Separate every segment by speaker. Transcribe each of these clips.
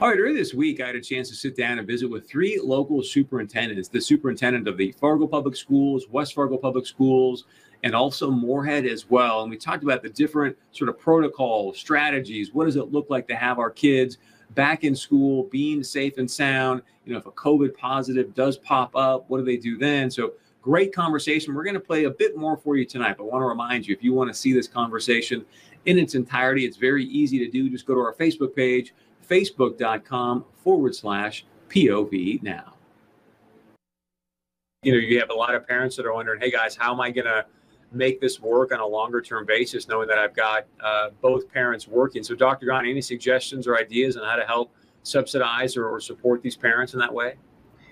Speaker 1: All right, earlier this week, I had a chance to sit down and visit with three local superintendents the superintendent of the Fargo Public Schools, West Fargo Public Schools, and also Moorhead as well. And we talked about the different sort of protocols, strategies. What does it look like to have our kids back in school, being safe and sound? You know, if a COVID positive does pop up, what do they do then? So, great conversation. We're going to play a bit more for you tonight, but I want to remind you if you want to see this conversation in its entirety, it's very easy to do. Just go to our Facebook page, facebook.com forward slash POV now. You know, you have a lot of parents that are wondering, hey guys, how am I going to make this work on a longer term basis, knowing that I've got uh, both parents working. So, Dr. Gandhi, any suggestions or ideas on how to help subsidize or, or support these parents in that way?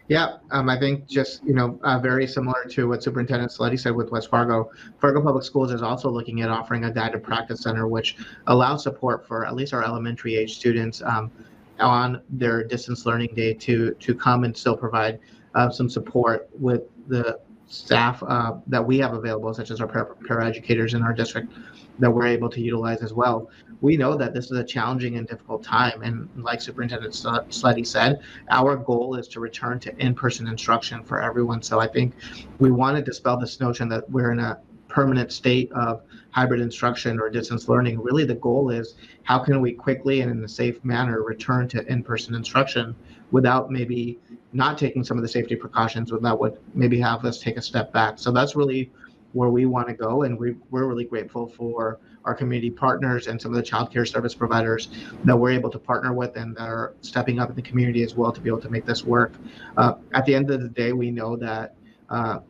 Speaker 2: Yeah, um, I think just you know uh, very similar to what Superintendent Slette said with West Fargo. Fargo Public Schools is also looking at offering a guided practice center, which allows support for at least our elementary age students um, on their distance learning day to to come and still provide uh, some support with the staff uh, that we have available, such as our paraeducators in our district, that we're able to utilize as well. We know that this is a challenging and difficult time, and like Superintendent Slette said, our goal is to return to in-person instruction for everyone. So I think we want to dispel this notion that we're in a permanent state of hybrid instruction or distance learning. Really, the goal is how can we quickly and in a safe manner return to in-person instruction without maybe not taking some of the safety precautions without would maybe have us take a step back. So that's really where we want to go, and we, we're really grateful for our community partners and some of the child care service providers that we're able to partner with and that are stepping up in the community as well to be able to make this work. Uh, at the end of the day, we know that uh,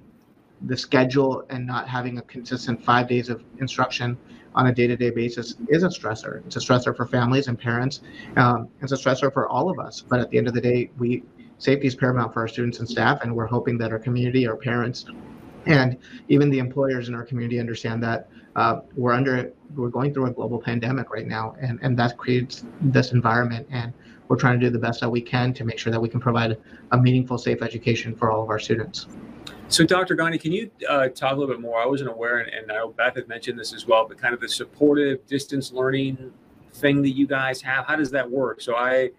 Speaker 2: the schedule and not having a consistent five days of instruction on a day-to-day basis is a stressor. It's a stressor for families and parents. Um, it's a stressor for all of us. But at the end of the day, we safety is paramount for our students and staff, and we're hoping that our community, our parents, and even the employers in our community understand that uh, we're under we're going through a global pandemic right now, and and that creates this environment, and we're trying to do the best that we can to make sure that we can provide a meaningful, safe education for all of our students.
Speaker 1: So, Dr. Gandhi, can you uh, talk a little bit more? I wasn't aware, and, and I know Beth had mentioned this as well, but kind of the supportive distance learning thing that you guys have. How does that work? So, I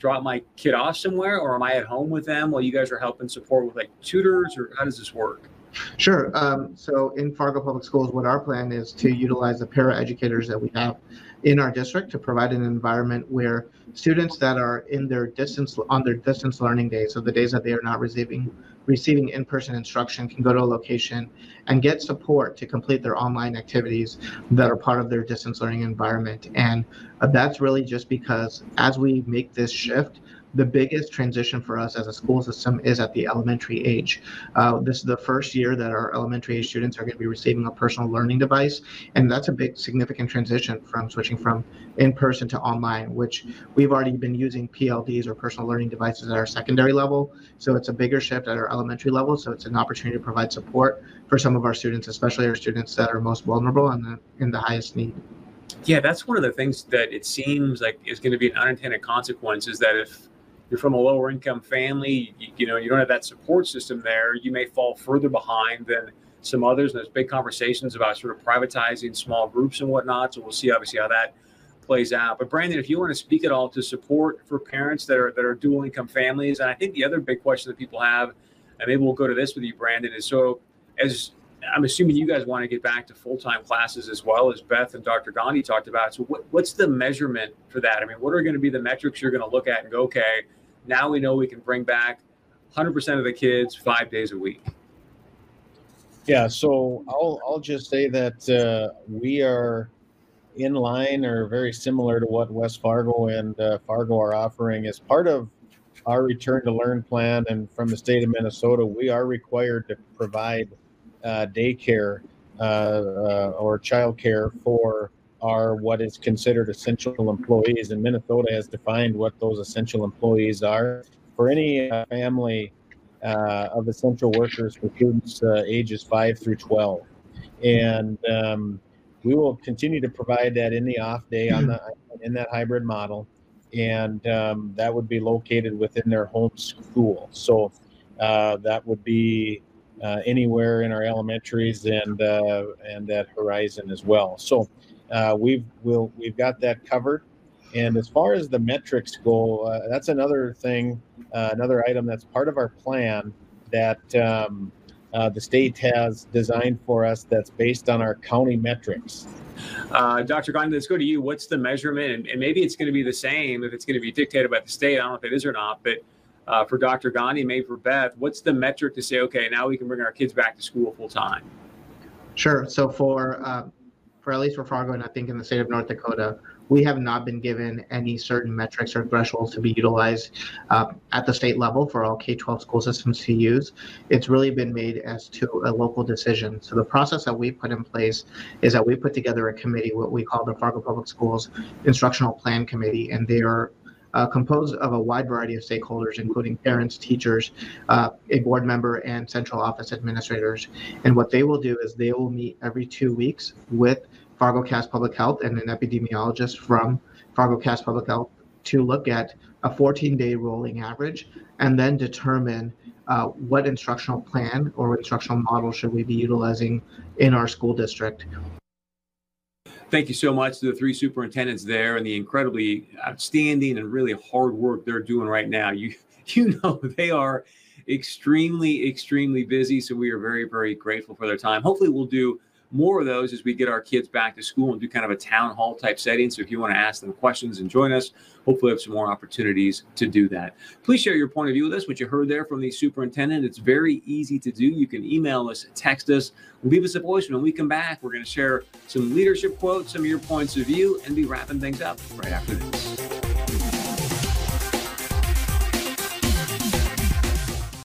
Speaker 1: drop my kid off somewhere, or am I at home with them while you guys are helping support with like tutors, or how does this work?
Speaker 2: Sure. Um, so in Fargo Public Schools, what our plan is to utilize the para educators that we have in our district to provide an environment where students that are in their distance on their distance learning days, so the days that they are not receiving receiving in-person instruction, can go to a location and get support to complete their online activities that are part of their distance learning environment. And uh, that's really just because as we make this shift, the biggest transition for us as a school system is at the elementary age. Uh, this is the first year that our elementary age students are going to be receiving a personal learning device, and that's a big significant transition from switching from in person to online, which we've already been using PLDs or personal learning devices at our secondary level. So it's a bigger shift at our elementary level. So it's an opportunity to provide support for some of our students, especially our students that are most vulnerable and the, in the highest need.
Speaker 1: Yeah, that's one of the things that it seems like is going to be an unintended consequence is that if you're from a lower income family, you, you, know, you don't have that support system there, you may fall further behind than some others. And there's big conversations about sort of privatizing small groups and whatnot. So we'll see obviously how that plays out. But Brandon, if you want to speak at all to support for parents that are that are dual income families, and I think the other big question that people have, and maybe we'll go to this with you, Brandon, is so as I'm assuming you guys want to get back to full time classes as well as Beth and Dr. Gandhi talked about. So what, what's the measurement for that? I mean, what are going to be the metrics you're going to look at and go, okay, now we know we can bring back 100% of the kids five days a week.
Speaker 3: Yeah, so I'll I'll just say that uh, we are in line or very similar to what West Fargo and uh, Fargo are offering as part of our return to learn plan. And from the state of Minnesota, we are required to provide uh, daycare uh, uh, or childcare for are what is considered essential employees, and Minnesota has defined what those essential employees are. For any uh, family uh, of essential workers for students uh, ages 5 through 12. And um, we will continue to provide that in the off day on the in that hybrid model, and um, that would be located within their home school. So uh, that would be uh, anywhere in our elementaries and uh, and at Horizon as well. So uh, we've we'll, we've got that covered, and as far as the metrics go, uh, that's another thing, uh, another item that's part of our plan that um, uh, the state has designed for us that's based on our county metrics.
Speaker 1: Uh, Dr. Gandhi, let's go to you. What's the measurement? And, and maybe it's going to be the same if it's going to be dictated by the state. I don't know if it is or not, but uh, for Dr. Gandhi, maybe for Beth, what's the metric to say, okay, now we can bring our kids back to school full time?
Speaker 2: Sure. So for uh, for at least for Fargo, and I think in the state of North Dakota, we have not been given any certain metrics or thresholds to be utilized uh, at the state level for all K-12 school systems to use. It's really been made as to a local decision. So the process that we put in place is that we put together a committee, what we call the Fargo Public Schools Instructional Plan Committee, and they are uh, composed of a wide variety of stakeholders, including parents, teachers, uh, a board member, and central office administrators. And what they will do is they will meet every two weeks with Fargo Cass Public Health and an epidemiologist from Fargo Cass Public Health to look at a 14 day rolling average and then determine uh, what instructional plan or instructional model should we be utilizing in our school district
Speaker 1: thank you so much to the three superintendents there and the incredibly outstanding and really hard work they're doing right now. You you know they are extremely extremely busy, so we are very very grateful for their time. Hopefully, we'll do more of those as we get our kids back to school and do kind of a town hall type setting. So if you want to ask them questions and join us, hopefully have some more opportunities to do that. Please share your point of view with us, what you heard there from the superintendent. It's very easy to do. You can email us, text us, leave us a voice. When we come back, we're going to share some leadership quotes, some of your points of view, and be wrapping things up right after this.